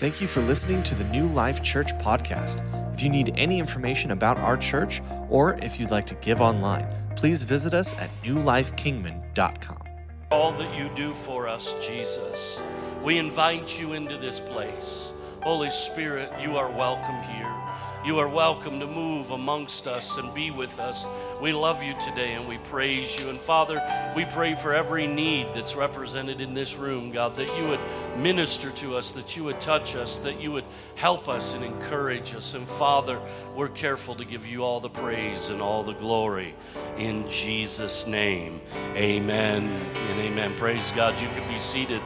Thank you for listening to the New Life Church podcast. If you need any information about our church or if you'd like to give online, please visit us at newlifekingman.com. All that you do for us, Jesus, we invite you into this place. Holy Spirit, you are welcome here. You are welcome to move amongst us and be with us. We love you today and we praise you. And Father, we pray for every need that's represented in this room, God, that you would minister to us, that you would touch us, that you would help us and encourage us. And Father, we're careful to give you all the praise and all the glory. In Jesus' name, amen and amen. Praise God. You can be seated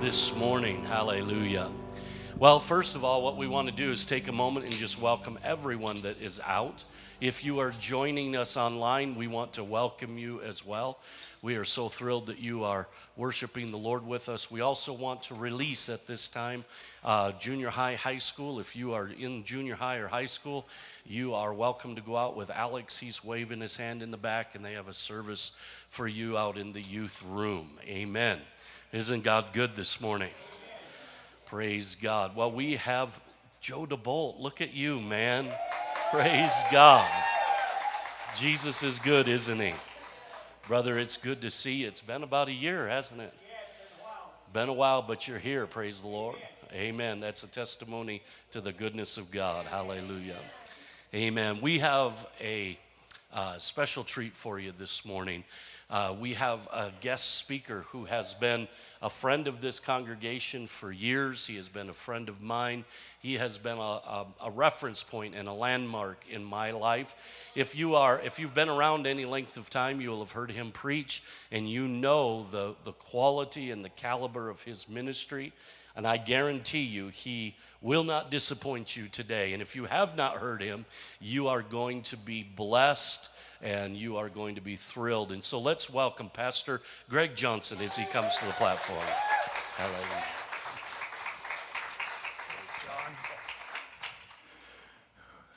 this morning. Hallelujah. Well, first of all, what we want to do is take a moment and just welcome everyone that is out. If you are joining us online, we want to welcome you as well. We are so thrilled that you are worshiping the Lord with us. We also want to release at this time uh, junior high, high school. If you are in junior high or high school, you are welcome to go out with Alex. He's waving his hand in the back, and they have a service for you out in the youth room. Amen. Isn't God good this morning? Praise God. Well, we have Joe DeBolt. Look at you, man. Praise God. Jesus is good, isn't he? Brother, it's good to see you. It's been about a year, hasn't it? Been a while, but you're here. Praise the Lord. Amen. That's a testimony to the goodness of God. Hallelujah. Amen. We have a uh, special treat for you this morning. Uh, we have a guest speaker who has been a friend of this congregation for years. He has been a friend of mine. He has been a, a, a, reference point and a landmark in my life. If you are, if you've been around any length of time, you will have heard him preach, and you know the, the quality and the caliber of his ministry. And I guarantee you, he will not disappoint you today. And if you have not heard him, you are going to be blessed and you are going to be thrilled. And so let's welcome Pastor Greg Johnson as he comes to the platform. Hallelujah.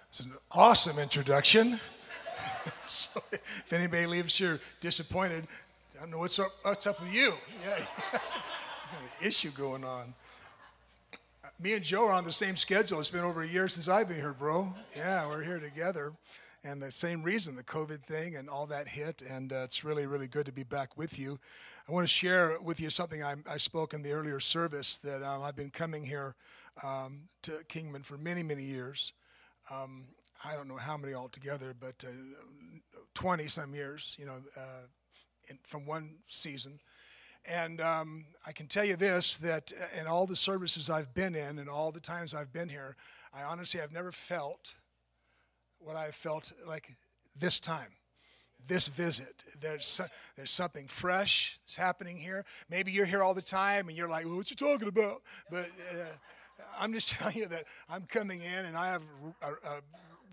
It's an awesome introduction. so if anybody leaves here disappointed, I don't know what's up, what's up with you. Yeah, that's an issue going on. Me and Joe are on the same schedule. It's been over a year since I've been here, bro. Yeah, we're here together and the same reason, the COVID thing and all that hit. And uh, it's really, really good to be back with you. I want to share with you something I, I spoke in the earlier service that um, I've been coming here um, to Kingman for many, many years. Um, I don't know how many altogether, but 20 uh, some years, you know, uh, in, from one season. And um, I can tell you this that in all the services I've been in and all the times I've been here, I honestly have never felt what I felt like this time, this visit. There's, there's something fresh that's happening here. Maybe you're here all the time and you're like, well, what you talking about? But uh, I'm just telling you that I'm coming in and I have a, a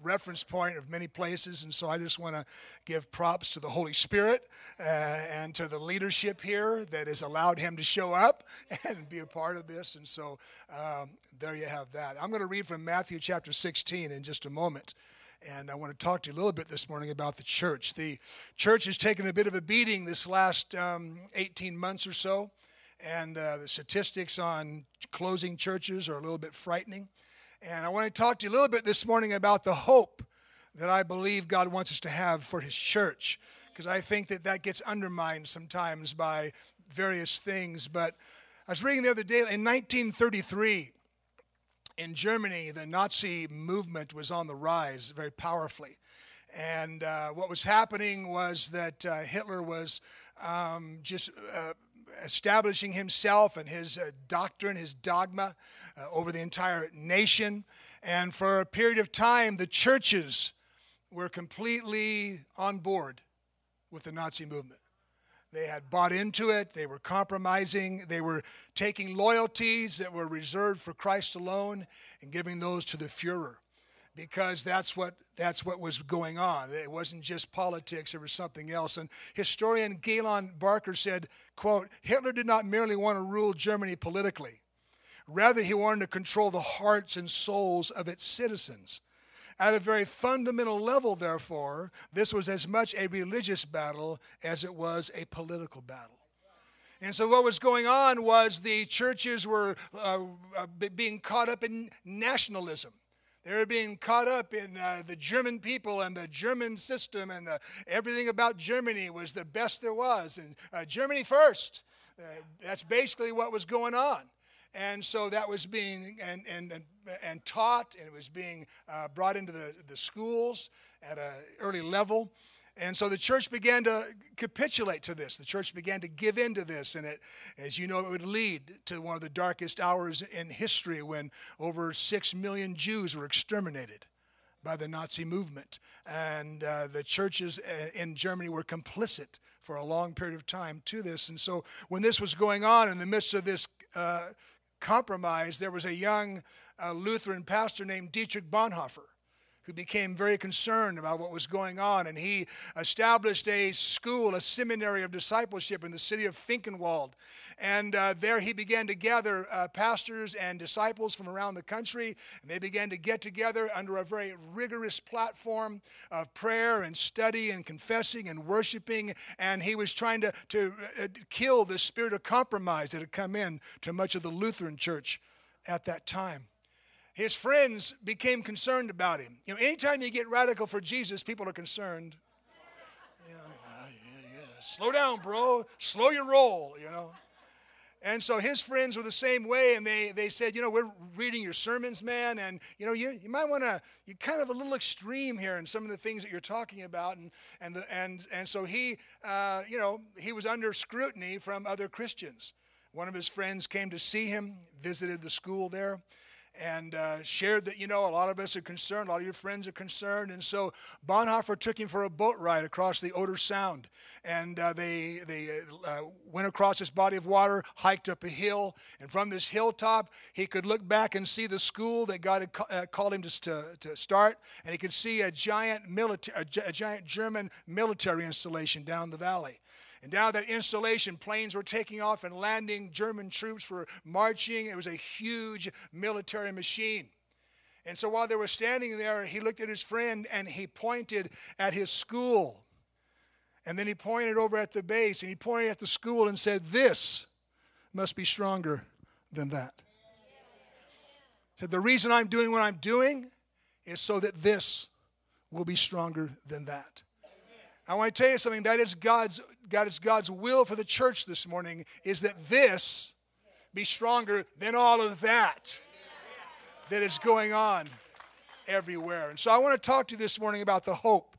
reference point of many places, and so I just want to give props to the Holy Spirit uh, and to the leadership here that has allowed him to show up and be a part of this. And so um, there you have that. I'm going to read from Matthew chapter 16 in just a moment. And I want to talk to you a little bit this morning about the church. The church has taken a bit of a beating this last um, 18 months or so, and uh, the statistics on closing churches are a little bit frightening. And I want to talk to you a little bit this morning about the hope that I believe God wants us to have for His church, because I think that that gets undermined sometimes by various things. But I was reading the other day in 1933 in Germany, the Nazi movement was on the rise very powerfully. And uh, what was happening was that uh, Hitler was um, just uh, establishing himself and his uh, doctrine, his dogma uh, over the entire nation. And for a period of time, the churches were completely on board with the Nazi movement. They had bought into it. They were compromising. They were taking loyalties that were reserved for Christ alone and giving those to the Fuhrer because that's what that's what was going on. It wasn't just politics, it was something else. And historian Galen Barker said, quote, Hitler did not merely want to rule Germany politically. Rather, he wanted to control the hearts and souls of its citizens. At a very fundamental level, therefore, this was as much a religious battle as it was a political battle. And so, what was going on was the churches were uh, uh, being caught up in nationalism. They were being caught up in uh, the German people and the German system, and the, everything about Germany was the best there was. And uh, Germany first. Uh, that's basically what was going on. And so that was being and, and, and, and taught, and it was being uh, brought into the, the schools at an early level. And so the church began to capitulate to this. The church began to give in to this. And it, as you know, it would lead to one of the darkest hours in history when over six million Jews were exterminated by the Nazi movement. And uh, the churches uh, in Germany were complicit for a long period of time to this. And so when this was going on in the midst of this uh, compromise, there was a young uh, Lutheran pastor named Dietrich Bonhoeffer who became very concerned about what was going on. And he established a school, a seminary of discipleship in the city of Finkenwald. And uh, there he began to gather uh, pastors and disciples from around the country. And they began to get together under a very rigorous platform of prayer and study and confessing and worshiping. And he was trying to, to uh, kill the spirit of compromise that had come in to much of the Lutheran church at that time his friends became concerned about him. You know, anytime you get radical for Jesus, people are concerned. Uh, yeah, yeah. Slow down, bro. Slow your roll, you know. And so his friends were the same way, and they, they said, you know, we're reading your sermons, man, and you know, you, you might want to, you're kind of a little extreme here in some of the things that you're talking about, and and the, and and so he, uh, you know, he was under scrutiny from other Christians. One of his friends came to see him, visited the school there, and uh, shared that, you know, a lot of us are concerned, a lot of your friends are concerned. And so Bonhoeffer took him for a boat ride across the Oder Sound. And uh, they, they uh, went across this body of water, hiked up a hill. And from this hilltop, he could look back and see the school that God had ca- uh, called him to, to, to, start. And he could see a giant, military, a, a giant German military installation down the valley. And down that installation, planes were taking off and landing. German troops were marching. It was a huge military machine. And so while they were standing there, he looked at his friend and he pointed at his school. And then he pointed over at the base and he pointed at the school and said, This must be stronger than that. He said, The reason I'm doing what I'm doing is so that this will be stronger than that. I want to tell you something. That is God's God is God's will for the church this morning is that this be stronger than all of that that is going on everywhere. And so I want to talk to you this morning about the hope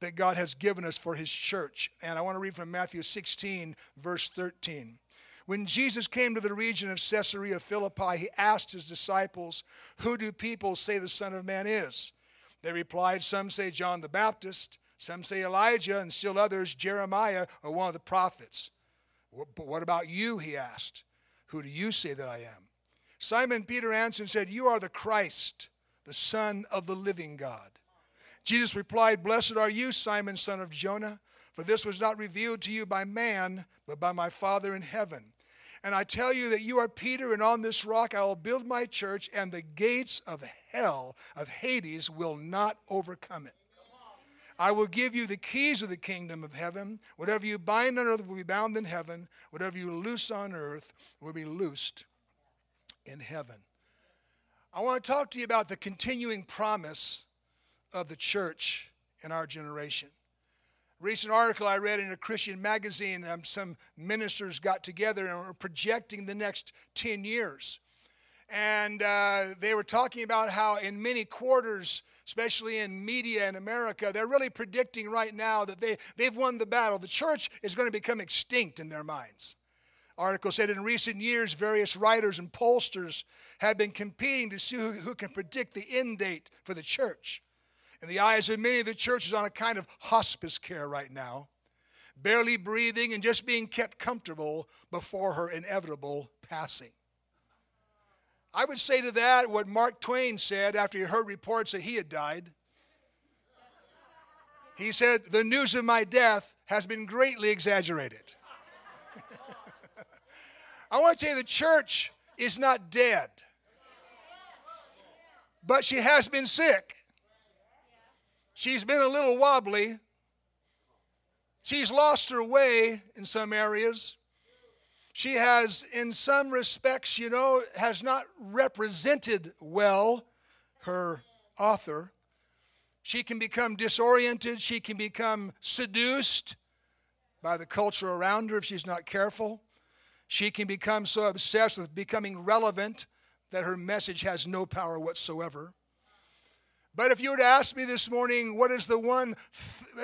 that God has given us for his church. And I want to read from Matthew 16, verse 13. When Jesus came to the region of Caesarea Philippi, he asked his disciples, Who do people say the Son of Man is? They replied, Some say John the Baptist. Some say Elijah, and still others, Jeremiah or one of the prophets. But what about you? He asked. Who do you say that I am? Simon Peter answered and said, You are the Christ, the Son of the living God. Jesus replied, Blessed are you, Simon, son of Jonah, for this was not revealed to you by man, but by my Father in heaven. And I tell you that you are Peter, and on this rock I will build my church, and the gates of hell, of Hades, will not overcome it. I will give you the keys of the kingdom of heaven. Whatever you bind on earth will be bound in heaven. Whatever you loose on earth will be loosed in heaven. I want to talk to you about the continuing promise of the church in our generation. A Recent article I read in a Christian magazine, um, some ministers got together and were projecting the next 10 years. And uh, they were talking about how in many quarters especially in media in America, they're really predicting right now that they, they've won the battle. The church is going to become extinct in their minds. Article said in recent years, various writers and pollsters have been competing to see who, who can predict the end date for the church. In the eyes of many, the church is on a kind of hospice care right now, barely breathing and just being kept comfortable before her inevitable passing. I would say to that what Mark Twain said after he heard reports that he had died. He said, The news of my death has been greatly exaggerated. I want to tell you the church is not dead, but she has been sick. She's been a little wobbly. She's lost her way in some areas. She has, in some respects, you know, has not represented well her author. She can become disoriented. She can become seduced by the culture around her if she's not careful. She can become so obsessed with becoming relevant that her message has no power whatsoever. But if you were to ask me this morning, what is the one,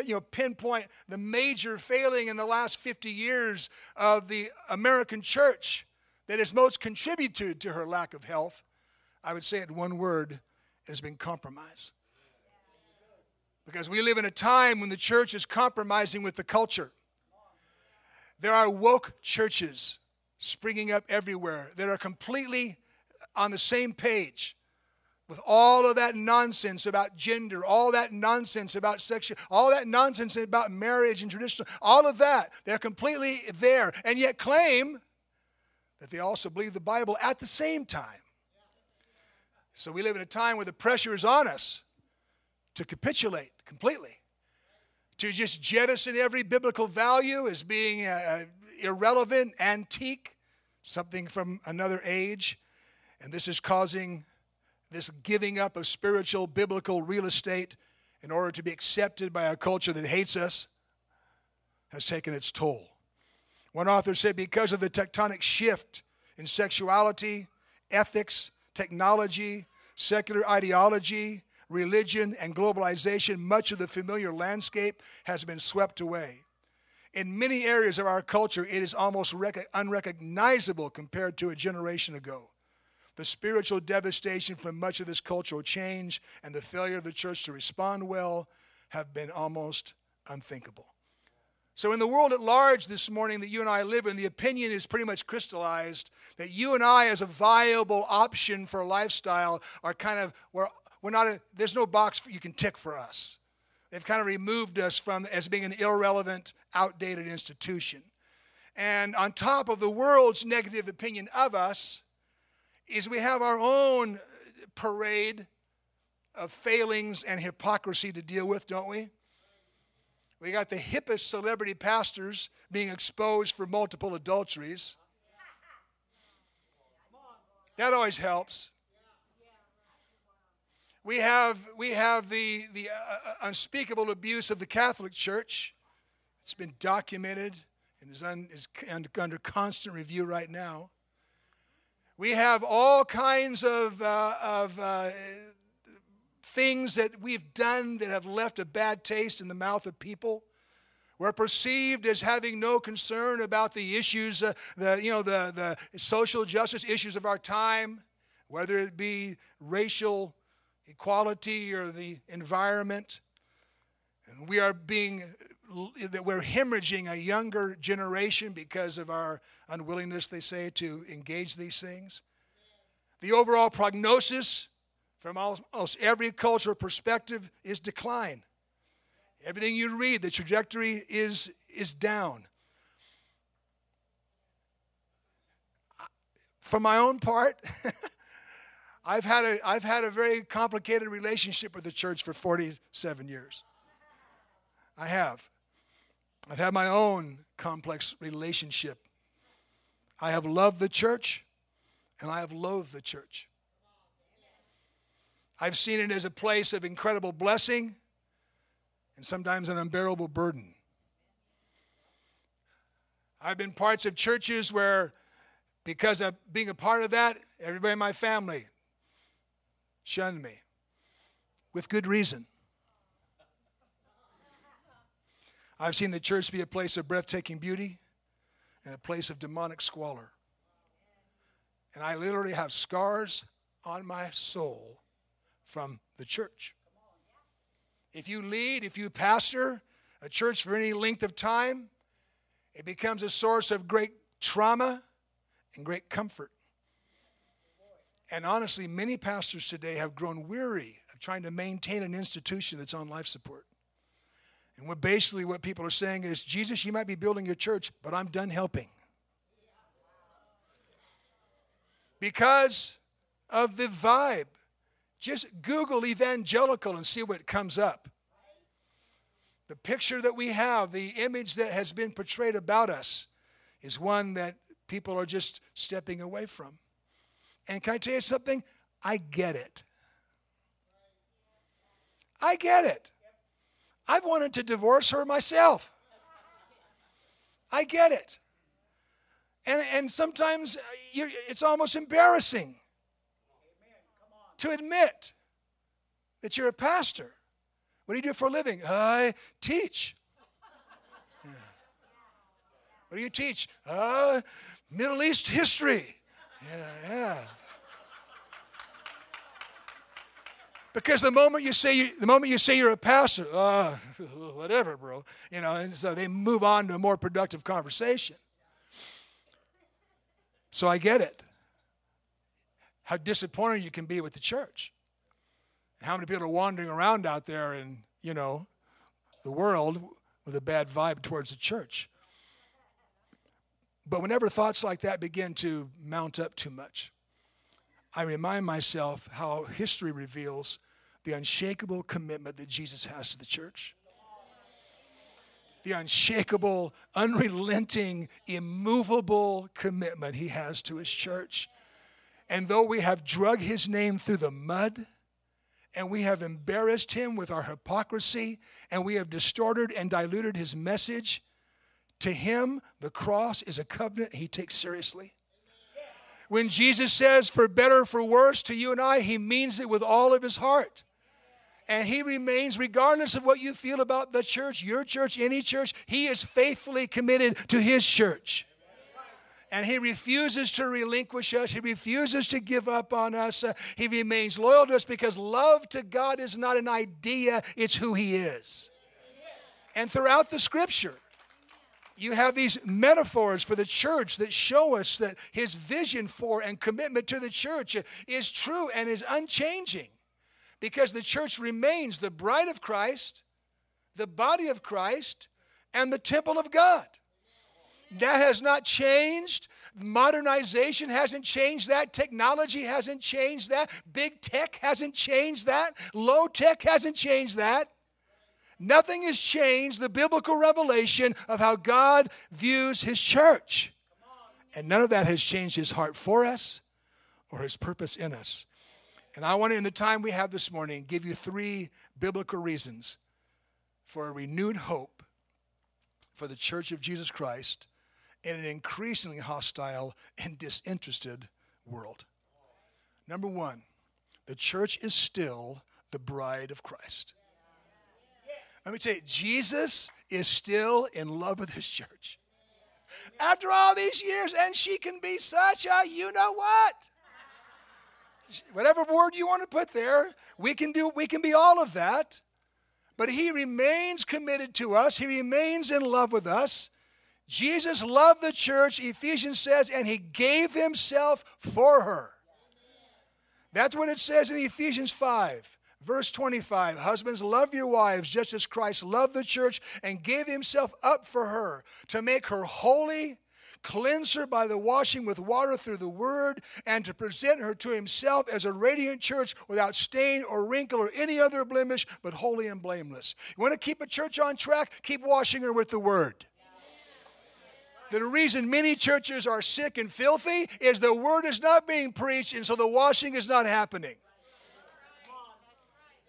you know, pinpoint, the major failing in the last 50 years of the American church that has most contributed to her lack of health, I would say it in one word, has been compromise. Because we live in a time when the church is compromising with the culture. There are woke churches springing up everywhere that are completely on the same page with all of that nonsense about gender, all that nonsense about sexual, all that nonsense about marriage and traditional, all of that. They're completely there and yet claim that they also believe the Bible at the same time. So we live in a time where the pressure is on us to capitulate completely, to just jettison every biblical value as being uh, irrelevant, antique, something from another age. And this is causing this giving up of spiritual, biblical real estate in order to be accepted by a culture that hates us has taken its toll. One author said because of the tectonic shift in sexuality, ethics, technology, secular ideology, religion, and globalization, much of the familiar landscape has been swept away. In many areas of our culture, it is almost unrecognizable compared to a generation ago. The spiritual devastation from much of this cultural change and the failure of the church to respond well have been almost unthinkable. So, in the world at large this morning that you and I live in, the opinion is pretty much crystallized that you and I, as a viable option for lifestyle, are kind of, we're, we're not, a, there's no box you can tick for us. They've kind of removed us from as being an irrelevant, outdated institution. And on top of the world's negative opinion of us, is we have our own parade of failings and hypocrisy to deal with, don't we? We got the hippest celebrity pastors being exposed for multiple adulteries. That always helps. We have, we have the, the uh, uh unspeakable abuse of the Catholic Church. It's been documented and is, un, is under constant review right now. We have all kinds of, uh, of uh, things that we've done that have left a bad taste in the mouth of people. We're perceived as having no concern about the issues, uh, the, you know, the, the social justice issues of our time, whether it be racial equality or the environment. And we are being that we're hemorrhaging a younger generation because of our unwillingness, they say, to engage these things. The overall prognosis from almost every cultural perspective is decline. Everything you read, the trajectory is, is down. For my own part, I've had, a, I've had a very complicated relationship with the church for 47 years. I have. I've had my own complex relationship. I have loved the church and I have loathed the church. I've seen it as a place of incredible blessing and sometimes an unbearable burden. I've been parts of churches where, because of being a part of that, everybody in my family shunned me with good reason. I've seen the church be a place of breathtaking beauty and a place of demonic squalor. And I literally have scars on my soul from the church. If you lead, if you pastor a church for any length of time, it becomes a source of great trauma and great comfort. And honestly, many pastors today have grown weary of trying to maintain an institution that's on life support. And what basically what people are saying is, Jesus, you might be building your church, but I'm done helping. Because of the vibe. Just Google evangelical and see what comes up. The picture that we have, the image that has been portrayed about us, is one that people are just stepping away from. And can I tell you something? I get it. I get it. I've wanted to divorce her myself. I get it. And, and sometimes it's almost embarrassing to admit that you're a pastor. What do you do for a living? I teach. Yeah. What do you teach? Uh, Middle East history. Yeah, yeah. Because the moment you say the moment you say you're a pastor, uh, whatever, bro, you know, and so they move on to a more productive conversation. So I get it. How disappointed you can be with the church. and How many people are wandering around out there in, you know, the world with a bad vibe towards the church. But whenever thoughts like that begin to mount up too much, I remind myself how history reveals the unshakable commitment that Jesus has to the church. The unshakable, unrelenting, immovable commitment he has to his church. And though we have drug his name through the mud, and we have embarrassed him with our hypocrisy, and we have distorted and diluted his message, to him, the cross is a covenant he takes seriously. When Jesus says, for better, for worse, to you and I, he means it with all of his heart and he remains, regardless of what you feel about the church, your church, any church, he is faithfully committed to his church. And he refuses to relinquish us. He refuses to give up on us. Uh, he remains loyal to us because love to God is not an idea, it's who he is. And throughout the scripture, you have these metaphors for the church that show us that his vision for and commitment to the church is true and is unchanging because the church remains the bride of Christ, the body of Christ, and the temple of God. That has not changed. Modernization hasn't changed that. Technology hasn't changed that. Big tech hasn't changed that. Low tech hasn't changed that. Nothing has changed the biblical revelation of how God views His church. And none of that has changed His heart for us or His purpose in us. And I want to, in the time we have this morning, give you three biblical reasons for a renewed hope for the Church of Jesus Christ in an increasingly hostile and disinterested world. Number one, the church is still the bride of Christ. Let me tell you, Jesus is still in love with his church. After all these years, and she can be such a you know what whatever word you want to put there, we can do we can be all of that. But he remains committed to us. He remains in love with us. Jesus loved the church, Ephesians says, and he gave himself for her. That's what it says in Ephesians 5, verse 25. Husbands, love your wives just as Christ loved the church and gave himself up for her to make her holy cleanse her by the washing with water through the word, and to present her to himself as a radiant church without stain or wrinkle or any other blemish, but holy and blameless. You want to keep a church on track? Keep washing her with the word. The reason many churches are sick and filthy is the word is not being preached, and so the washing is not happening.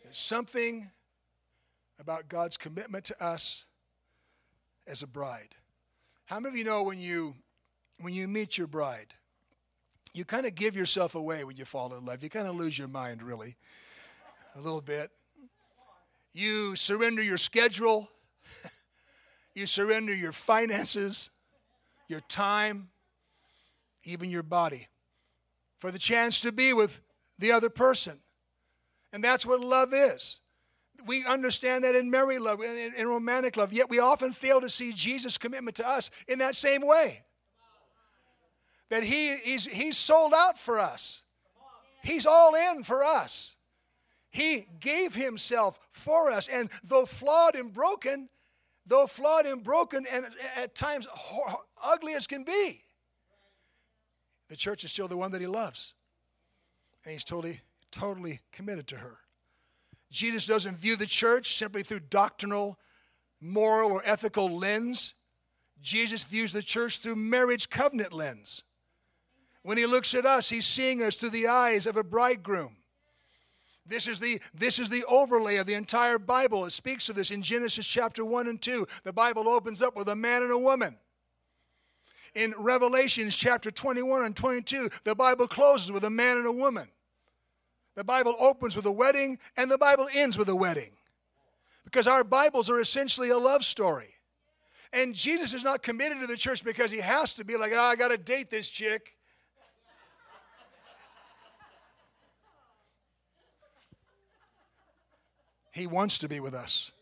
There's something about God's commitment to us as a bride. How many of you know when you when you meet your bride, you kind of give yourself away when you fall in love. You kind of lose your mind, really, a little bit. You surrender your schedule, you surrender your finances, your time, even your body for the chance to be with the other person. And that's what love is. We understand that in married love, in, in romantic love, yet we often fail to see Jesus' commitment to us in that same way that he, he's, he's sold out for us. He's all in for us. He gave himself for us. And though flawed and broken, though flawed and broken and at times ugly as can be, the church is still the one that he loves. And he's totally, totally committed to her. Jesus doesn't view the church simply through doctrinal, moral, or ethical lens. Jesus views the church through marriage covenant lens. When he looks at us, he's seeing us through the eyes of a bridegroom. This is, the, this is the overlay of the entire Bible. It speaks of this in Genesis chapter 1 and 2. The Bible opens up with a man and a woman. In Revelations chapter 21 and 22, the Bible closes with a man and a woman. The Bible opens with a wedding and the Bible ends with a wedding. Because our Bibles are essentially a love story. And Jesus is not committed to the church because he has to be like, oh, I got to date this chick. He wants to be with us.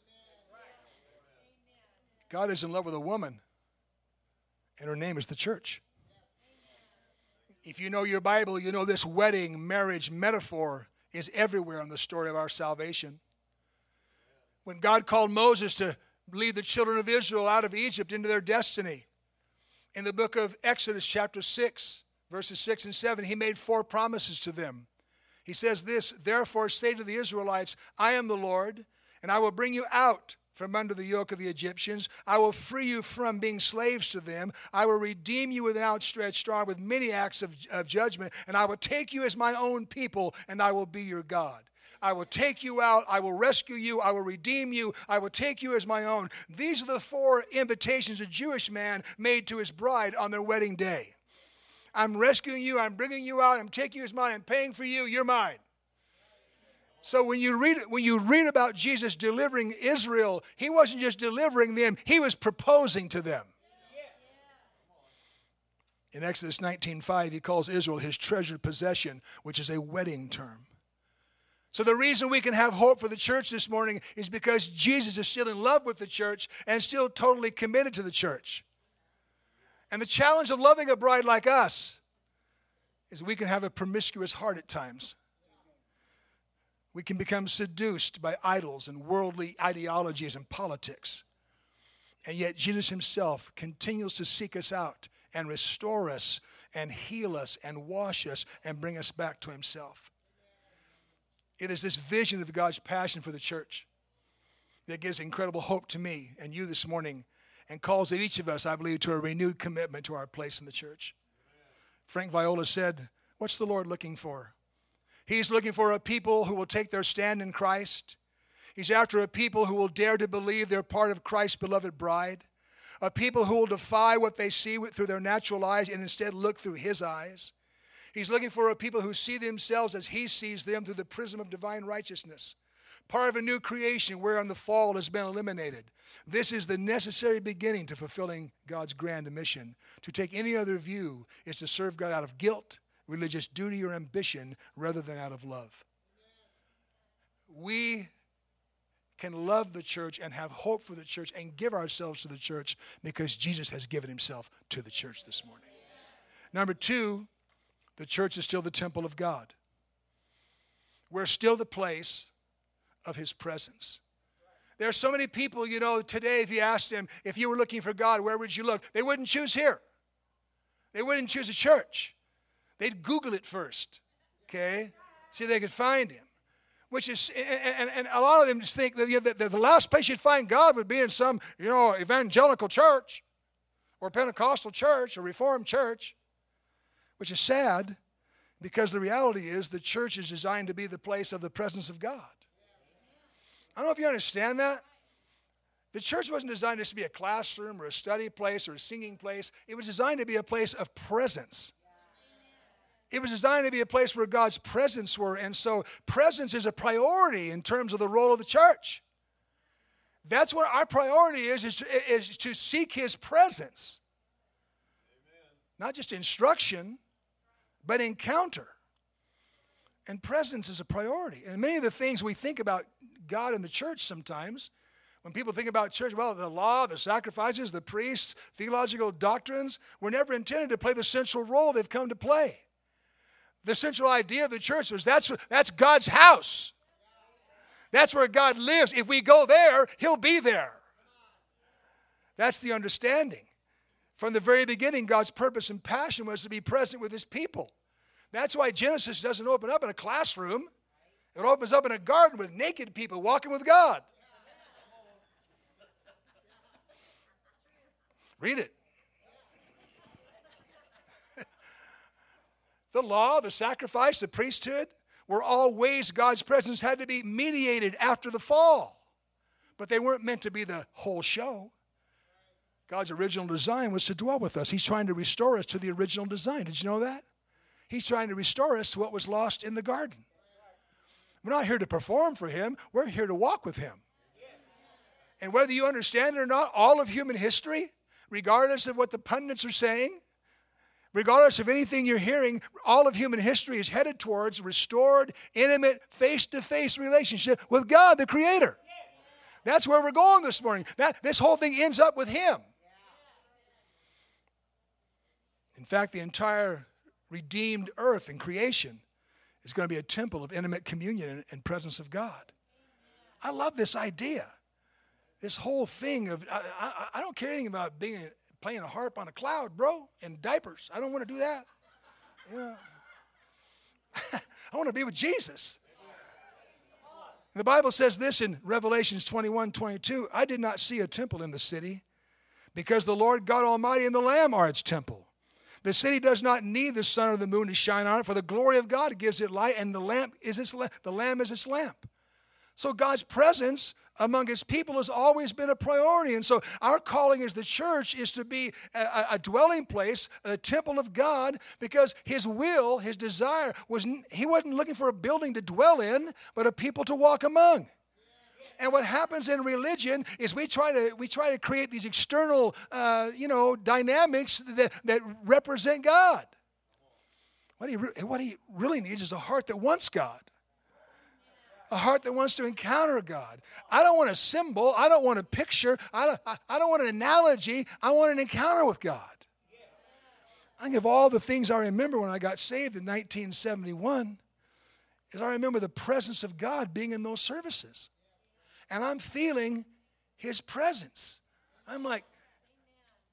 God is in love with a woman, and her name is the church. If you know your Bible, you know this wedding marriage metaphor is everywhere in the story of our salvation. When God called Moses to lead the children of Israel out of Egypt into their destiny, in the book of Exodus, chapter 6, verses 6 and 7, he made four promises to them. He says this Therefore, say to the Israelites, I am the Lord, and I will bring you out from under the yoke of the Egyptians. I will free you from being slaves to them. I will redeem you with an outstretched arm, with many acts of, of judgment, and I will take you as my own people, and I will be your God. I will take you out. I will rescue you. I will redeem you. I will take you as my own. These are the four invitations a Jewish man made to his bride on their wedding day. I'm rescuing you. I'm bringing you out. I'm taking you as mine. I'm paying for you. You're mine. So when you read when you read about Jesus delivering Israel, he wasn't just delivering them, he was proposing to them. In Exodus 19:5, he calls Israel his treasured possession, which is a wedding term. So the reason we can have hope for the church this morning is because Jesus is still in love with the church and still totally committed to the church. And the challenge of loving a bride like us is we can have a promiscuous heart at times. We can become seduced by idols and worldly ideologies and politics. And yet, Jesus Himself continues to seek us out and restore us and heal us and wash us and bring us back to Himself. It is this vision of God's passion for the church that gives incredible hope to me and you this morning and calls each of us, I believe, to a renewed commitment to our place in the church. Frank Viola said, What's the Lord looking for? He's looking for a people who will take their stand in Christ. He's after a people who will dare to believe they're part of Christ's beloved bride. A people who will defy what they see through their natural eyes and instead look through His eyes. He's looking for a people who see themselves as He sees them through the prism of divine righteousness. Part of a new creation wherein the fall has been eliminated. This is the necessary beginning to fulfilling God's grand mission. To take any other view is to serve God out of guilt religious duty or ambition rather than out of love. We can love the church and have hope for the church and give ourselves to the church because Jesus has given himself to the church this morning. Number two, the church is still the temple of God. We're still the place of his presence. There are so many people, you know, today, if you asked them, if you were looking for God, where would you look? They wouldn't choose here. They wouldn't choose a church. They'd Google it first, okay? See if they could find him. Which is, and, and a lot of them just think that, you know, the last place you'd find God would be in some, you know, evangelical church or Pentecostal church or Reformed church, which is sad because the reality is the church is designed to be the place of the presence of God. I don't know if you understand that. The church wasn't designed just to be a classroom or a study place or a singing place. It was designed to be a place of presence. It was designed to be a place where God's presence were, and so presence is a priority in terms of the role of the church. That's what our priority is, is to, is to seek his presence. Amen. Not just instruction, but encounter. And presence is a priority. And many of the things we think about God and the church sometimes, when people think about church, well, the law, the sacrifices, the priests, theological doctrines, were never intended to play the central role they've come to play. The central idea of the church was that's, that's God's house. That's where God lives. If we go there, He'll be there. That's the understanding. From the very beginning, God's purpose and passion was to be present with His people. That's why Genesis doesn't open up in a classroom, it opens up in a garden with naked people walking with God. Read it. the law, the sacrifice, the priesthood were all ways God's presence had to be mediated after the fall. But they weren't meant to be the whole show. God's original design was to dwell with us. He's trying to restore us to the original design. Did you know that? He's trying to restore us to what was lost in the garden. We're not here to perform for Him, we're here to walk with Him. And whether you understand it or not, all of human history, regardless of what the pundits are saying, regardless of anything you're hearing, all of human history is headed towards restored, intimate, face to face relationship with God, the Creator. That's where we're going this morning. That, this whole thing ends up with Him. In fact, the entire redeemed earth and creation is going to be a temple of intimate communion and, and presence of God. I love this idea. This whole thing of, I, I, I don't care anything about being playing a harp on a cloud, bro, in diapers. I don't want to do that. You know, I want to be with Jesus. The Bible says this in Revelations 21 22 I did not see a temple in the city because the Lord God Almighty and the Lamb are its temple. The city does not need the sun or the moon to shine on it, for the glory of God gives it light, and the lamp is its the lamb is its lamp. So God's presence among his people has always been a priority. And so our calling as the church is to be a, a, dwelling place, a temple of God, because his will, his desire was he wasn't looking for a building to dwell in, but a people to walk among. And what happens in religion is we try to we try to create these external, uh, you know, dynamics that, that represent God. What he, what he really needs is a heart that wants God, a heart that wants to encounter God. I don't want a symbol. I don't want a picture. I don't, I, I don't want an analogy. I want an encounter with God. I think of all the things I remember when I got saved in 1971, is I remember the presence of God being in those services and I'm feeling his presence. I'm like,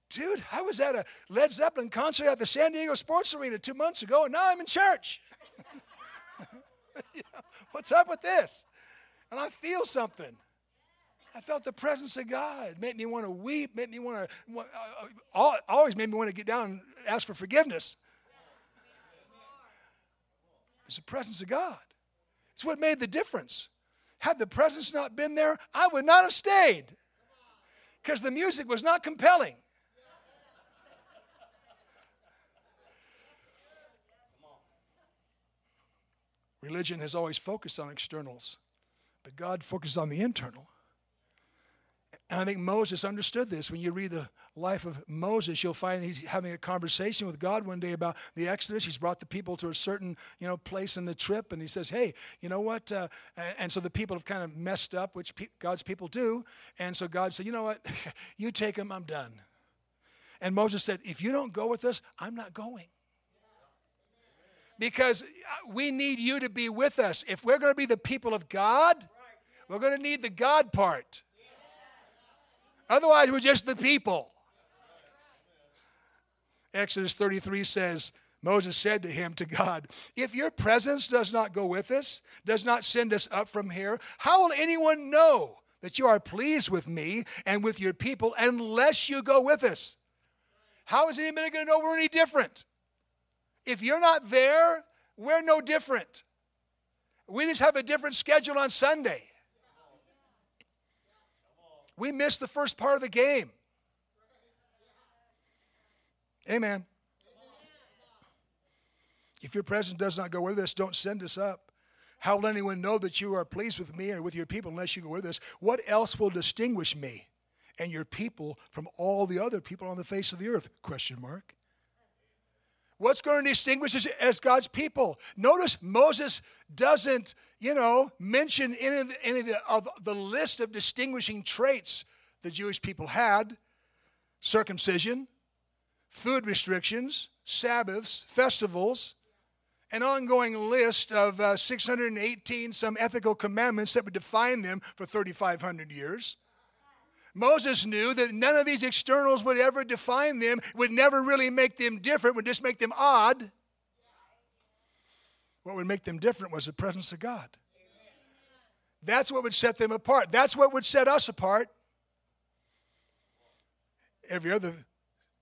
dude, I was at a Led Zeppelin concert at the San Diego Sports Arena two months ago, and now I'm in church. what's up with this? And I feel something. I felt the presence of God. It made me want to weep, made me want to, uh, uh, always made me want to get down and ask for forgiveness. It's the presence of God. It's what made the difference. Had the presence not been there, I would not have stayed because the music was not compelling. Religion has always focused on externals, but God focuses on the internal. And I think Moses understood this. When you read the life of Moses, you'll find he's having a conversation with God one day about the Exodus. He's brought the people to a certain, you know, place in the trip, and he says, "Hey, you know what?" Uh, and, and, so the people have kind of messed up, which pe- God's people do. And so God said, "You know what? you take them. I'm done." And Moses said, "If you don't go with us, I'm not going." Because uh, we need you to be with us. If we're going to be the people of God, we're going to need the God part. Otherwise, we're just the people. Exodus 33 says, Moses said to him, to God, If your presence does not go with us, does not send us up from here, how will anyone know that you are pleased with me and with your people unless you go with us? How is anybody going to know we're any different? If you're not there, we're no different. We just have a different schedule on Sunday. We missed the first part of the game. Amen. If your presence does not go with us, don't send us up. How will anyone know that you are pleased with me or with your people unless you go with us? What else will distinguish me and your people from all the other people on the face of the earth? Question mark. What's going to distinguish us as God's people? Notice Moses doesn't, you know, mention any of the, any of the, of the list of distinguishing traits the Jewish people had circumcision, food restrictions, Sabbaths, festivals, an ongoing list of uh, 618 some ethical commandments that would define them for 3,500 years. Moses knew that none of these externals would ever define them, would never really make them different, would just make them odd. What would make them different was the presence of God. That's what would set them apart. That's what would set us apart. Every other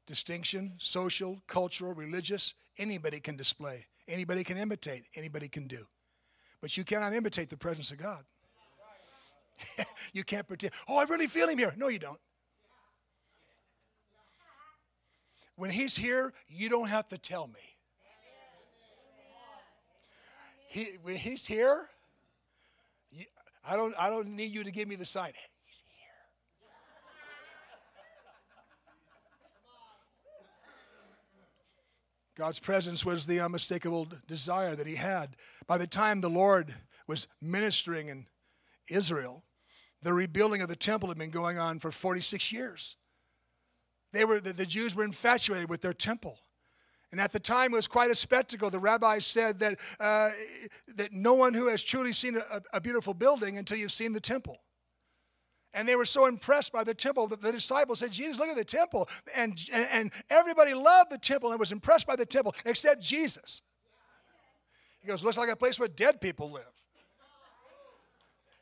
distinction, social, cultural, religious, anybody can display. Anybody can imitate. Anybody can do. But you cannot imitate the presence of God. you can't pretend, oh, I really feel him here. No, you don't. When he's here, you don't have to tell me. He, when he's here, I don't, I don't need you to give me the sign. He's here. God's presence was the unmistakable desire that he had. By the time the Lord was ministering in Israel, the rebuilding of the temple had been going on for 46 years. They were, the, the Jews were infatuated with their temple. And at the time, it was quite a spectacle. The rabbis said that, uh, that no one who has truly seen a, a, beautiful building until you've seen the temple. And they were so impressed by the temple that the disciples said, Jesus, look at the temple. And, and everybody loved the temple and was impressed by the temple except Jesus. He goes, looks like a place where dead people live.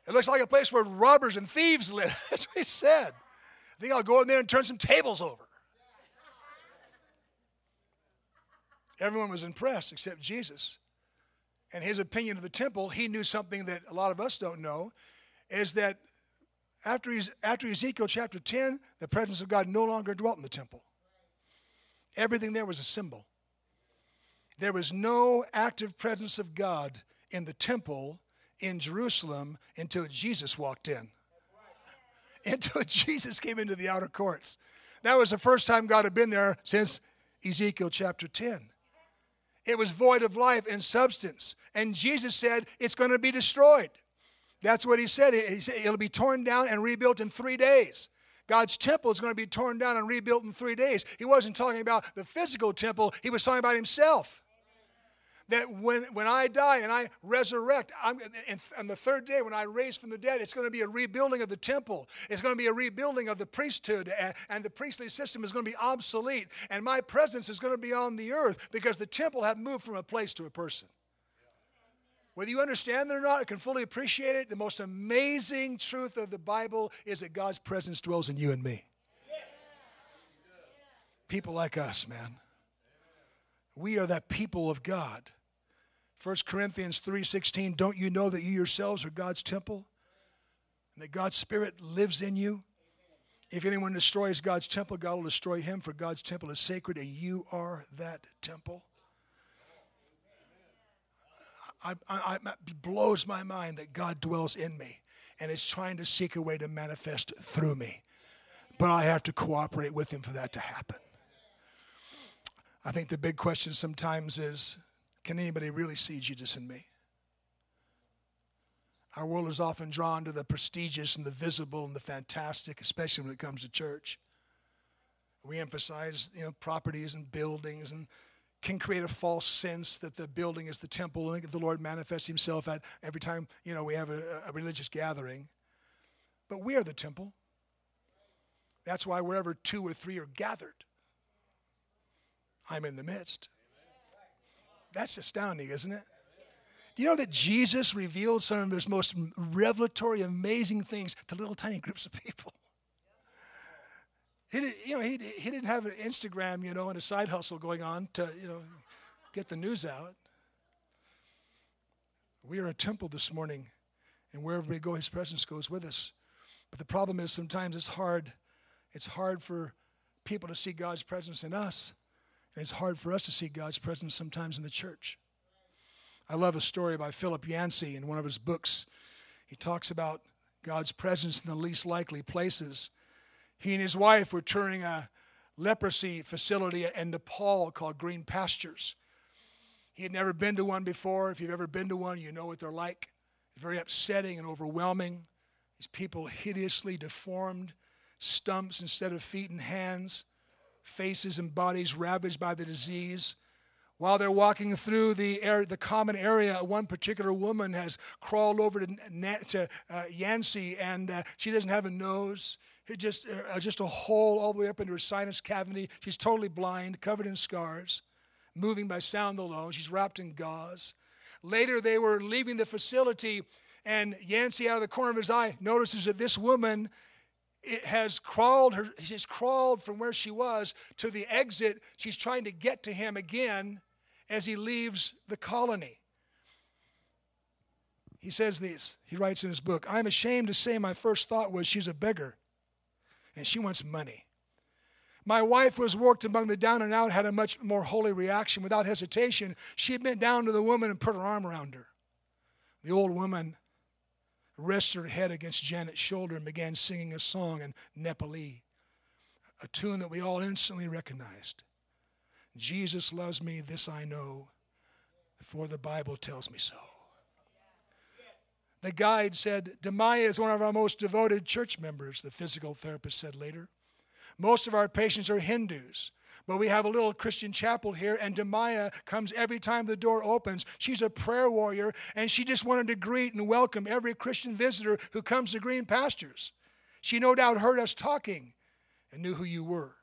It looks like a place where robbers and thieves live. That's what he said. I think I'll go in there and turn some tables over. Everyone was impressed except Jesus. And his opinion of the temple, he knew something that a lot of us don't know, is that after, after Ezekiel chapter 10, the presence of God no longer dwelt in the temple. Everything there was a symbol. There was no active presence of God in the temple in Jerusalem until Jesus walked in. Until Jesus came into the outer courts. That was the first time God had been there since Ezekiel chapter 10. It was void of life and substance. And Jesus said it's going to be destroyed. That's what he said. He said it'll be torn down and rebuilt in three days. God's temple is going to be torn down and rebuilt in three days. He wasn't talking about the physical temple, he was talking about himself that when, when I die and I resurrect, I'm, and on the third day when I raise from the dead, it's going to be a rebuilding of the temple. It's going to be a rebuilding of the priesthood, and, and the priestly system is going to be obsolete. And my presence is going to be on the earth because the temple had moved from a place to a person. Whether you understand it or not, or can fully appreciate it, the most amazing truth of the Bible is that God's presence dwells in you and me. People like us, man. We are that people of God 1 Corinthians 3:16, don't you know that you yourselves are God's temple? And that God's spirit lives in you? If anyone destroys God's temple, God will destroy him, for God's temple is sacred, and you are that temple. I, I, I, it blows my mind that God dwells in me and is trying to seek a way to manifest through me. But I have to cooperate with Him for that to happen. I think the big question sometimes is can anybody really see Jesus in me? Our world is often drawn to the prestigious and the visible and the fantastic, especially when it comes to church. We emphasize, you know, properties and buildings and can create a false sense that the building is the temple and the Lord manifests himself at every time, you know, we have a, a religious gathering. But we are the temple. That's why wherever two or three are gathered, I'm in the midst. That's astounding, isn't it? Do you know that Jesus revealed some of his most revelatory, amazing things to little tiny groups of people? He, did, you know, he, he didn't have an Instagram, you know, and a side hustle going on to, you know, get the news out. We are a temple this morning, and wherever we go, his presence goes with us. But the problem is sometimes it's hard. It's hard for people to see God's presence in us and it's hard for us to see God's presence sometimes in the church. I love a story by Philip Yancey in one of his books. He talks about God's presence in the least likely places. He and his wife were touring a leprosy facility in Nepal called Green Pastures. He had never been to one before. If you've ever been to one, you know what they're like. Very upsetting and overwhelming. These people hideously deformed, stumps instead of feet and hands faces and bodies ravaged by the disease. While they're walking through the, area, the common area, one particular woman has crawled over to, to uh, Yancey and uh, she doesn't have a nose. It just, uh, just a hole all the way up into her sinus cavity. She's totally blind, covered in scars, moving by sound alone. She's wrapped in gauze. Later, they were leaving the facility, and Yancey, out of the corner of his eye, notices that this woman it has crawled her she's crawled from where she was to the exit. She's trying to get to him again as he leaves the colony. He says this he writes in his book i'm ashamed to say my first thought was she's a beggar and she wants money. My wife was worked among the down and out had a much more holy reaction. Without hesitation she bent down to the woman and put her arm around her. The old woman rested her head against Janet's shoulder and began singing a song in Nepali, a tune that we all instantly recognized. Jesus loves me, this I know, for the Bible tells me so. The guide said, Demaya is one of our most devoted church members, the physical therapist said later. Most of our patients are Hindus. But we have a little Christian chapel here, and Demaya comes every time the door opens. She's a prayer warrior, and she just wanted to greet and welcome every Christian visitor who comes to Green Pastures. She no doubt heard us talking and knew who you were.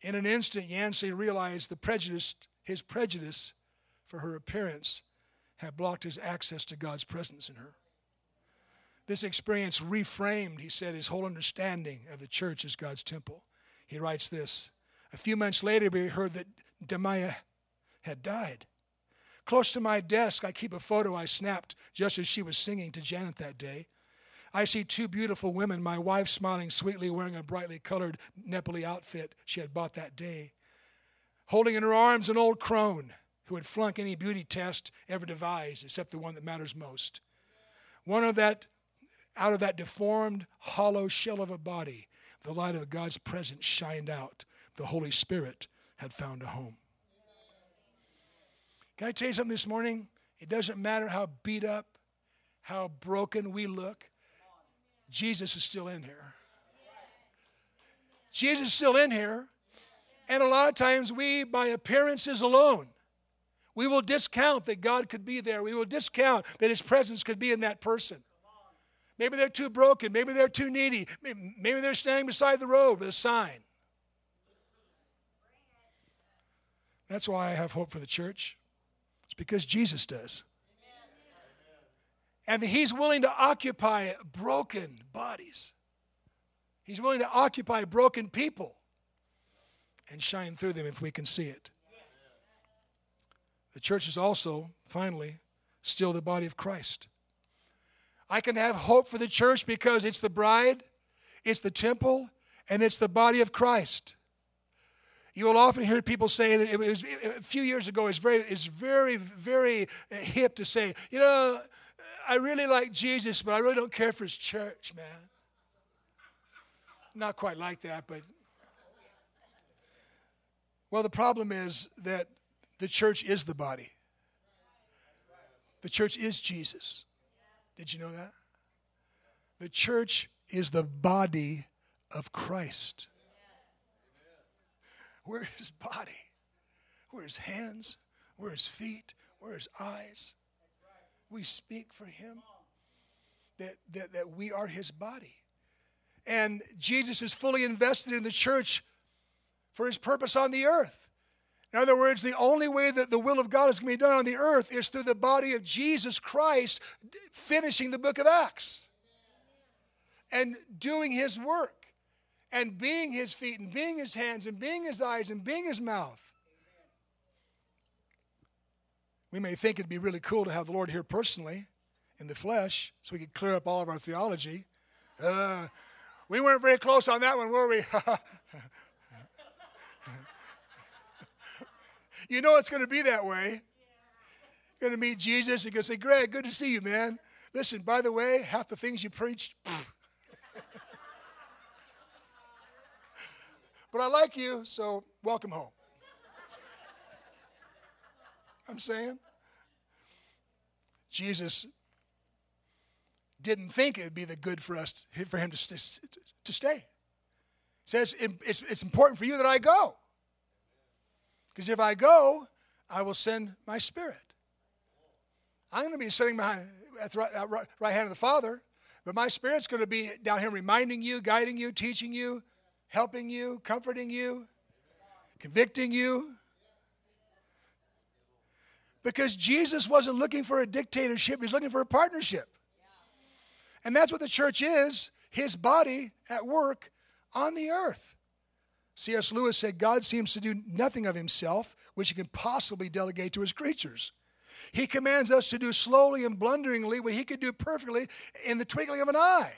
In an instant, Yancey realized the prejudice, his prejudice for her appearance had blocked his access to God's presence in her. This experience reframed, he said, his whole understanding of the church as God's temple. He writes this a few months later, we heard that Demaya had died. Close to my desk, I keep a photo I snapped just as she was singing to Janet that day. I see two beautiful women, my wife smiling sweetly, wearing a brightly colored Nepali outfit she had bought that day, holding in her arms an old crone who had flunked any beauty test ever devised except the one that matters most. One of that, out of that deformed, hollow shell of a body, the light of God's presence shined out the Holy Spirit had found a home. Can I tell you something this morning? It doesn't matter how beat up, how broken we look, Jesus is still in here. Jesus is still in here. And a lot of times we, by appearances alone, we will discount that God could be there. We will discount that His presence could be in that person. Maybe they're too broken. Maybe they're too needy. Maybe they're standing beside the road with a sign. That's why I have hope for the church. It's because Jesus does. And He's willing to occupy broken bodies, He's willing to occupy broken people and shine through them if we can see it. The church is also, finally, still the body of Christ. I can have hope for the church because it's the bride, it's the temple, and it's the body of Christ. You will often hear people say it was a few years ago. It's very, it's very, very hip to say, you know, I really like Jesus, but I really don't care for his church, man. Not quite like that, but well, the problem is that the church is the body. The church is Jesus. Did you know that? The church is the body of Christ. Where his body? Where his hands? Where his feet? Where his eyes? We speak for him that, that, that we are his body. And Jesus is fully invested in the church for his purpose on the earth. In other words, the only way that the will of God is going to be done on the earth is through the body of Jesus Christ finishing the book of Acts and doing his work and being his feet and being his hands and being his eyes and being his mouth. We may think it'd be really cool to have the Lord here personally in the flesh so we could clear up all of our theology. Uh, we weren't very close on that one, were we? you know it's going to be that way. You're going to meet Jesus and going to say, Greg, good to see you, man. Listen, by the way, half the things you preached, But I like you, so welcome home. I'm saying? Jesus didn't think it would be the good for us for him to, to stay. He says it's, it's important for you that I go. Because if I go, I will send my spirit. I'm going to be sitting behind at the right, right, right hand of the Father, but my spirit's going to be down here reminding you, guiding you, teaching you, helping you, comforting you, convicting you. Because Jesus wasn't looking for a dictatorship, he's looking for a partnership. And that's what the church is. his body at work on the earth. C.S. Lewis said God seems to do nothing of himself which he can possibly delegate to his creatures. He commands us to do slowly and blunderingly what he could do perfectly in the twinkling of an eye.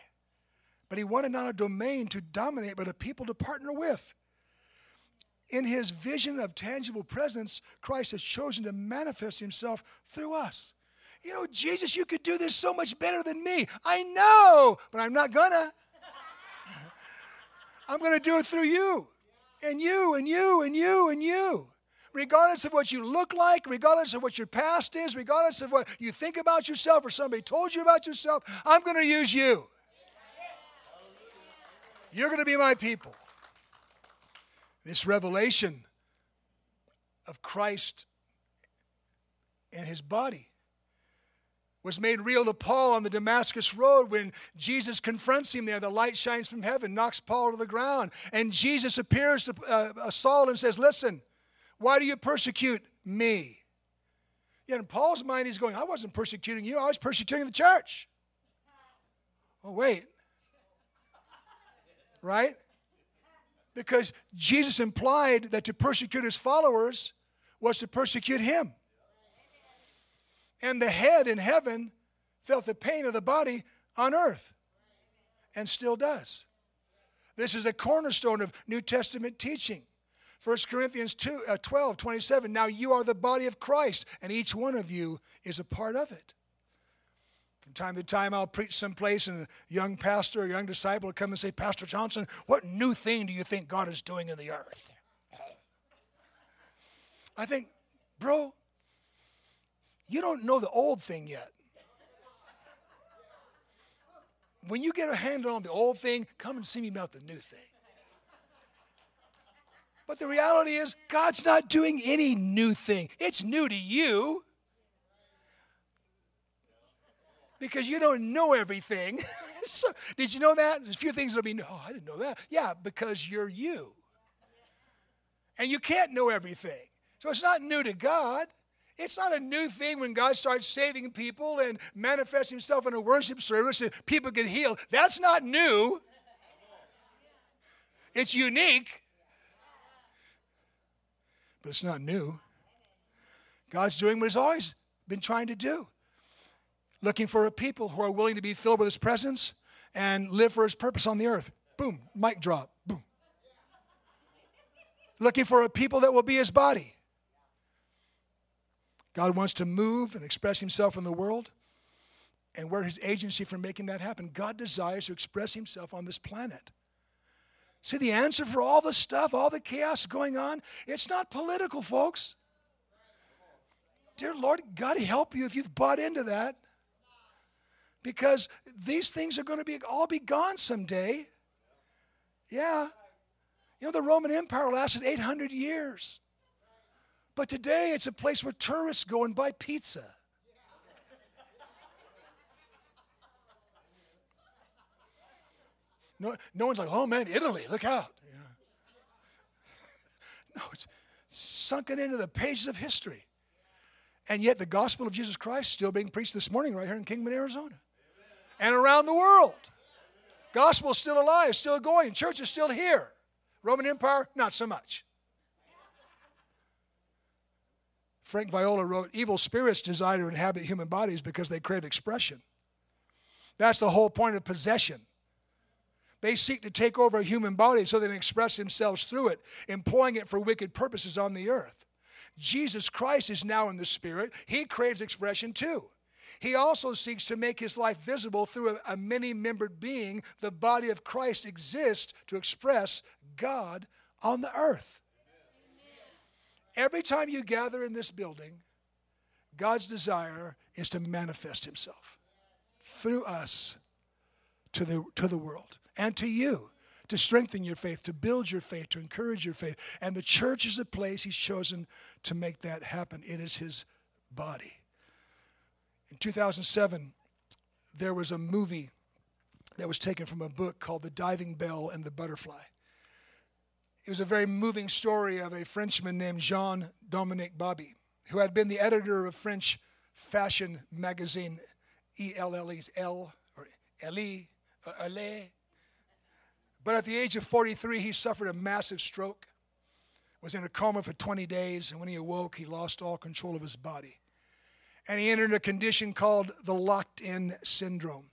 But he wanted not a domain to dominate, but a people to partner with. In his vision of tangible presence, Christ has chosen to manifest himself through us. You know, Jesus, you could do this so much better than me. I know, but I'm not gonna. I'm gonna do it through you, and you, and you, and you, and you. Regardless of what you look like, regardless of what your past is, regardless of what you think about yourself or somebody told you about yourself, I'm gonna use you. You're gonna be my people. This revelation of Christ and his body was made real to Paul on the Damascus Road when Jesus confronts him there. The light shines from heaven, knocks Paul to the ground. And Jesus appears to uh, Saul and says, Listen, why do you persecute me? Yet in Paul's mind, he's going, I wasn't persecuting you, I was persecuting the church. Oh, wait. Right? Because Jesus implied that to persecute his followers was to persecute him. And the head in heaven felt the pain of the body on earth and still does. This is a cornerstone of New Testament teaching. 1 Corinthians 2, uh, 12, 27. Now you are the body of Christ, and each one of you is a part of it. From time to time, I'll preach someplace, and a young pastor, a young disciple will come and say, Pastor Johnson, what new thing do you think God is doing in the earth? I think, bro, you don't know the old thing yet. When you get a handle on the old thing, come and see me about the new thing. But the reality is, God's not doing any new thing. It's new to you because you don't know everything. so, did you know that? There's a few things that'll be, oh, I didn't know that. Yeah, because you're you. And you can't know everything. So it's not new to God. It's not a new thing when God starts saving people and manifesting himself in a worship service and people get healed. That's not new. It's unique, but it's not new. God's doing what he's always been trying to do looking for a people who are willing to be filled with his presence and live for his purpose on the earth. Boom, mic drop. Boom. Looking for a people that will be his body. God wants to move and express himself in the world. And where his agency for making that happen? God desires to express himself on this planet. See, the answer for all the stuff, all the chaos going on, it's not political, folks. Dear Lord, God help you if you've bought into that. Because these things are going to be all be gone someday. Yeah. You know, the Roman Empire lasted 800 years. But today it's a place where tourists go and buy pizza. No, no one's like, oh man, Italy, look out. no, it's sunken into the pages of history. And yet the gospel of Jesus Christ still being preached this morning right here in Kingman, Arizona. And around the world. Gospel is still alive, still going. Church is still here. Roman Empire, not so much. Frank Viola wrote Evil spirits desire to inhabit human bodies because they crave expression. That's the whole point of possession. They seek to take over a human body so they can express themselves through it, employing it for wicked purposes on the earth. Jesus Christ is now in the spirit. He craves expression too. He also seeks to make his life visible through a, a many membered being. The body of Christ exists to express God on the earth. Every time you gather in this building, God's desire is to manifest himself through us to the, to the world and to you to strengthen your faith, to build your faith, to encourage your faith. And the church is the place he's chosen to make that happen. It is his body. In 2007, there was a movie that was taken from a book called The Diving Bell and the Butterfly. It was a very moving story of a Frenchman named Jean Dominique Bauby, who had been the editor of a French fashion magazine, E L L E's L or L E, uh, But at the age of 43, he suffered a massive stroke, was in a coma for 20 days, and when he awoke, he lost all control of his body. And he entered a condition called the locked in syndrome,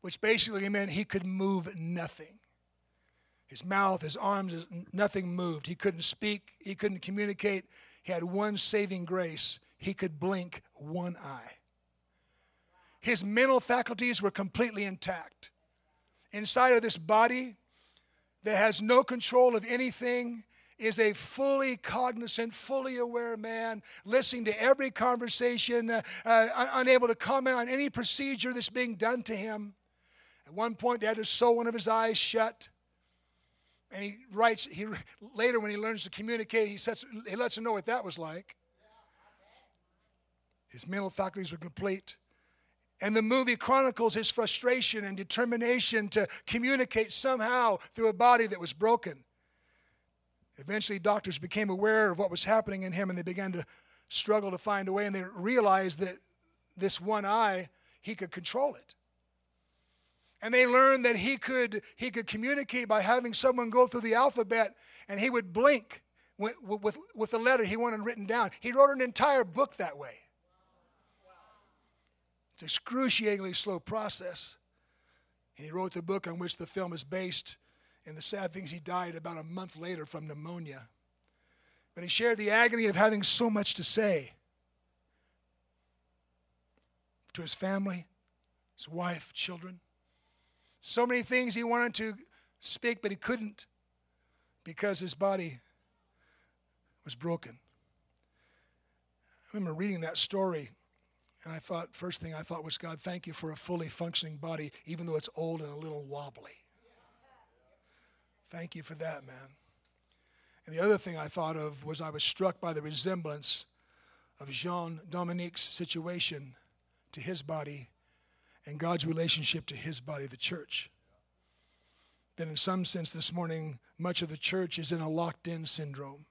which basically meant he could move nothing. His mouth, his arms, nothing moved. He couldn't speak, he couldn't communicate. He had one saving grace he could blink one eye. His mental faculties were completely intact. Inside of this body that has no control of anything is a fully cognizant, fully aware man, listening to every conversation, uh, uh, unable to comment on any procedure that's being done to him. At one point, they had to sew one of his eyes shut. And he writes, he, later when he learns to communicate, he, sets, he lets him know what that was like. His mental faculties were complete. And the movie chronicles his frustration and determination to communicate somehow through a body that was broken. Eventually, doctors became aware of what was happening in him and they began to struggle to find a way, and they realized that this one eye, he could control it. And they learned that he could, he could communicate by having someone go through the alphabet and he would blink with, with, with the letter he wanted written down. He wrote an entire book that way. It's excruciatingly slow process. He wrote the book on which the film is based. And the sad thing is, he died about a month later from pneumonia. But he shared the agony of having so much to say to his family, his wife, children. So many things he wanted to speak, but he couldn't because his body was broken. I remember reading that story and I thought, first thing I thought was, God, thank you for a fully functioning body, even though it's old and a little wobbly. Thank you for that, man. And the other thing I thought of was I was struck by the resemblance of Jean Dominique's situation to his body and God's relationship to his body, the church. That in some sense this morning, much of the church is in a locked in syndrome.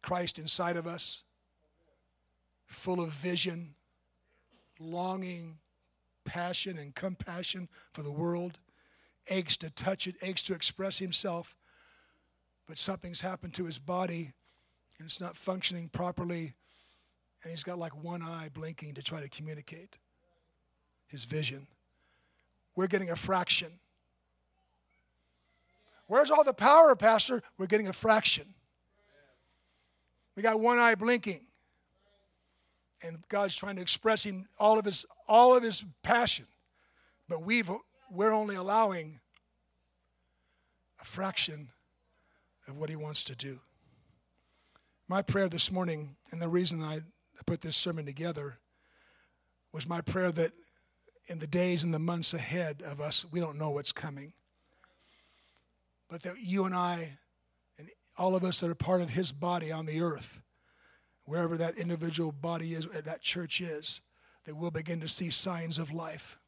Christ inside of us, full of vision, longing, passion, and compassion for the world, aches to touch it, aches to express himself, but something's happened to his body and it's not functioning properly, and he's got like one eye blinking to try to communicate his vision. We're getting a fraction. Where's all the power, Pastor? We're getting a fraction. We got one eye blinking and God's trying to express him all of his all of his passion. But we've we're only allowing a fraction of what he wants to do. My prayer this morning, and the reason I put this sermon together, was my prayer that in the days and the months ahead of us, we don't know what's coming. But that you and I, and all of us that are part of his body on the earth, wherever that individual body is, that church is, that we'll begin to see signs of life.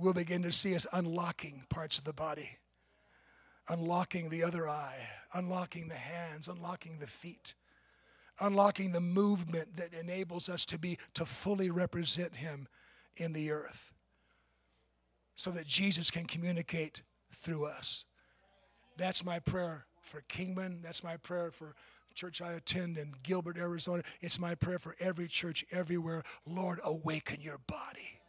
We'll begin to see us unlocking parts of the body, unlocking the other eye, unlocking the hands, unlocking the feet, unlocking the movement that enables us to be to fully represent him in the earth so that Jesus can communicate through us. That's my prayer for Kingman. That's my prayer for church I attend in Gilbert, Arizona. It's my prayer for every church everywhere. Lord, awaken your body.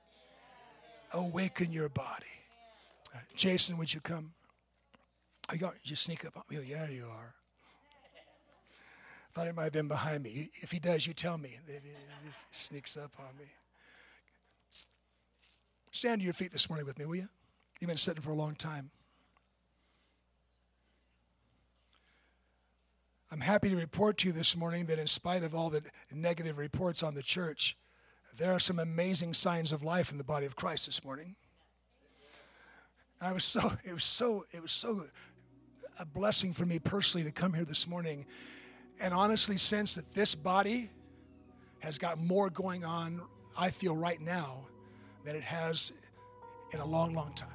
Awaken your body. Uh, Jason, would you come? Oh, you, you sneak up on me. Oh, yeah, you are. Thought he might have been behind me. If he does, you tell me. If he sneaks up on me. Stand to your feet this morning with me, will you? You've been sitting for a long time. I'm happy to report to you this morning that, in spite of all the negative reports on the church, there are some amazing signs of life in the body of Christ this morning. And I was so, it was so, it was so a blessing for me personally to come here this morning and honestly sense that this body has got more going on, I feel right now, than it has in a long, long time.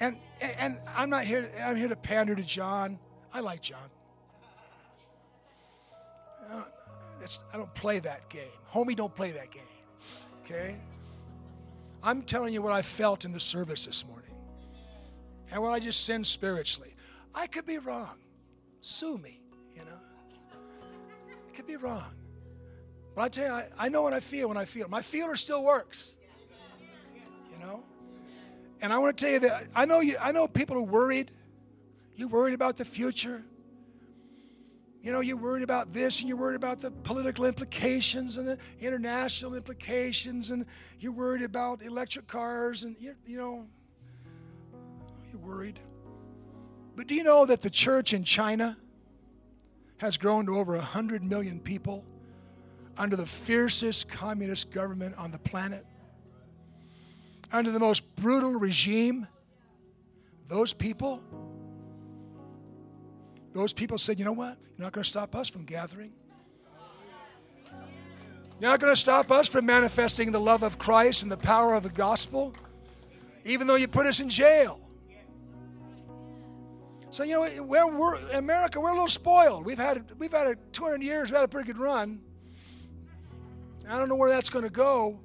And and I'm not here, I'm here to pander to John. I like John. Uh, I don't play that game. Homie, don't play that game. Okay? I'm telling you what I felt in the service this morning. And will I just sin spiritually? I could be wrong. Sue me, you know. I could be wrong. But I tell you, I, I know what I feel when I feel. My feeler still works. You know? And I want to tell you that I know you I know people are worried. You're worried about the future. You know, you're worried about this and you're worried about the political implications and the international implications and you're worried about electric cars and you know you're worried. But do you know that the church in China has grown to over 100 million people under the fiercest communist government on the planet? Under the most brutal regime, those people those people said, you know what? You're not going to stop us from gathering. You're not going to stop us from manifesting the love of Christ and the power of the gospel, even though you put us in jail. So you know, we're, we're America. We're a little spoiled. We've had we've had a 200 years. We've had a pretty good run. I don't know where that's going to go,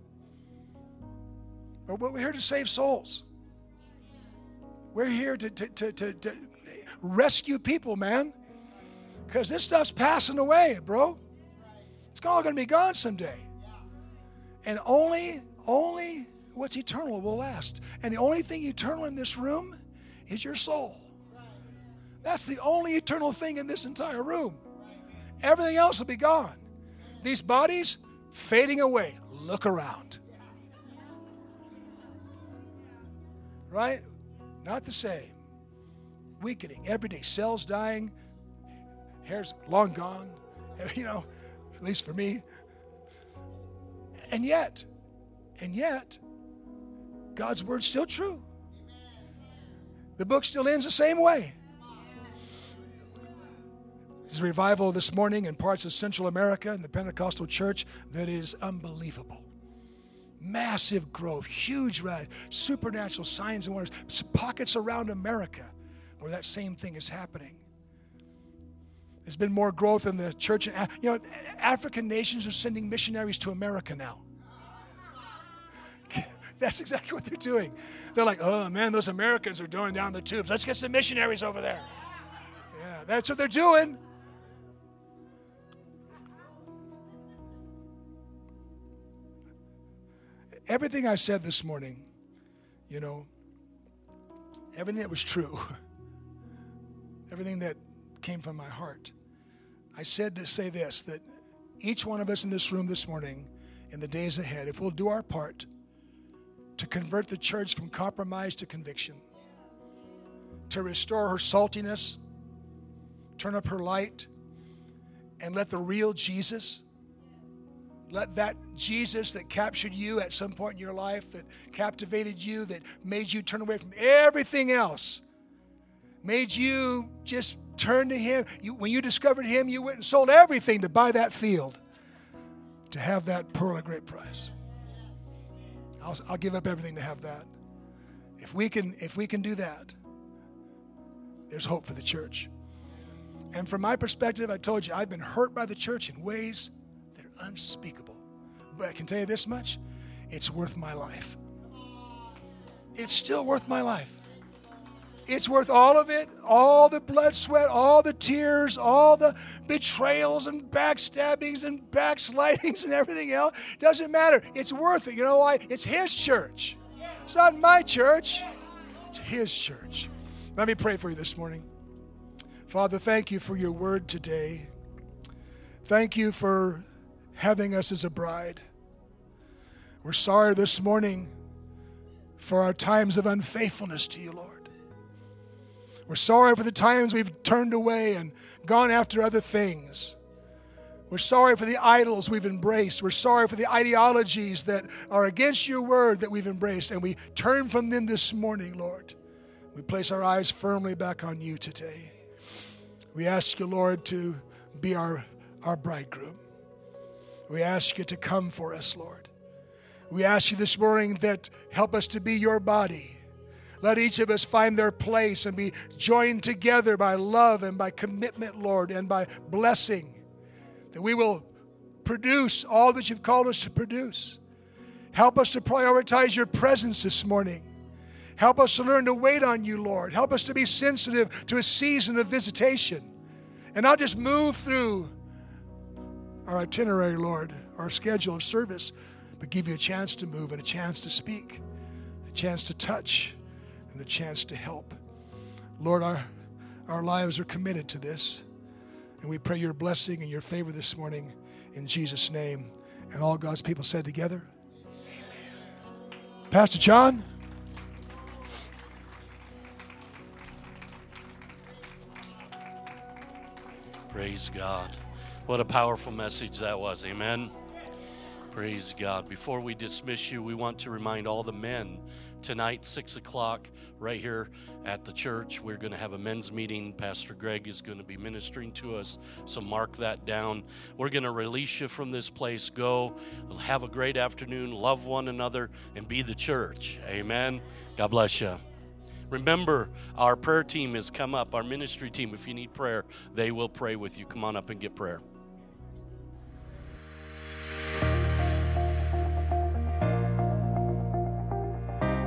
but we're here to save souls. We're here to, to, to, to, to rescue people, man. Because this stuff's passing away, bro. It's all going to be gone someday. And only, only what's eternal will last. And the only thing eternal in this room is your soul. That's the only eternal thing in this entire room. Everything else will be gone. These bodies fading away. Look around. Right? Not the same. Weakening every day. Cells dying. Hair's long gone. You know, at least for me. And yet, and yet, God's word's still true. The book still ends the same way. There's a revival this morning in parts of Central America in the Pentecostal church that is unbelievable. Massive growth, huge rise, supernatural signs and wonders, pockets around America where that same thing is happening. There's been more growth in the church. You know, African nations are sending missionaries to America now. That's exactly what they're doing. They're like, oh man, those Americans are going down the tubes. Let's get some missionaries over there. Yeah, that's what they're doing. everything I said this morning, you know, everything that was true, everything that came from my heart, I said to say this that each one of us in this room this morning, in the days ahead, if we'll do our part to convert the church from compromise to conviction, to restore her saltiness, turn up her light, and let the real Jesus let that Jesus that captured you at some point in your life, that captivated you, that made you turn away from everything else, made you just turn to Him. You, when you discovered Him, you went and sold everything to buy that field, to have that pearl of great price. I'll, I'll give up everything to have that. If we can, if we can do that, there's hope for the church. And from my perspective, I told you I've been hurt by the church in ways that are unspeakable. But I can tell you this much it's worth my life. It's still worth my life. It's worth all of it, all the blood, sweat, all the tears, all the betrayals and backstabbings and backslidings and everything else. Doesn't matter. It's worth it. You know why? It's His church. It's not my church, it's His church. Let me pray for you this morning. Father, thank you for your word today. Thank you for having us as a bride. We're sorry this morning for our times of unfaithfulness to you, Lord. We're sorry for the times we've turned away and gone after other things. We're sorry for the idols we've embraced. We're sorry for the ideologies that are against your word that we've embraced. And we turn from them this morning, Lord. We place our eyes firmly back on you today. We ask you, Lord, to be our, our bridegroom. We ask you to come for us, Lord. We ask you this morning that help us to be your body. Let each of us find their place and be joined together by love and by commitment, Lord, and by blessing. That we will produce all that you've called us to produce. Help us to prioritize your presence this morning. Help us to learn to wait on you, Lord. Help us to be sensitive to a season of visitation and not just move through our itinerary, Lord, our schedule of service, but give you a chance to move and a chance to speak, a chance to touch, and a chance to help. Lord, our, our lives are committed to this, and we pray your blessing and your favor this morning in Jesus' name. And all God's people said together, Amen. Pastor John? Praise God. What a powerful message that was. Amen. Praise God. Before we dismiss you, we want to remind all the men tonight, 6 o'clock, right here at the church. We're going to have a men's meeting. Pastor Greg is going to be ministering to us, so mark that down. We're going to release you from this place. Go, have a great afternoon, love one another, and be the church. Amen. God bless you. Remember, our prayer team has come up, our ministry team. If you need prayer, they will pray with you. Come on up and get prayer.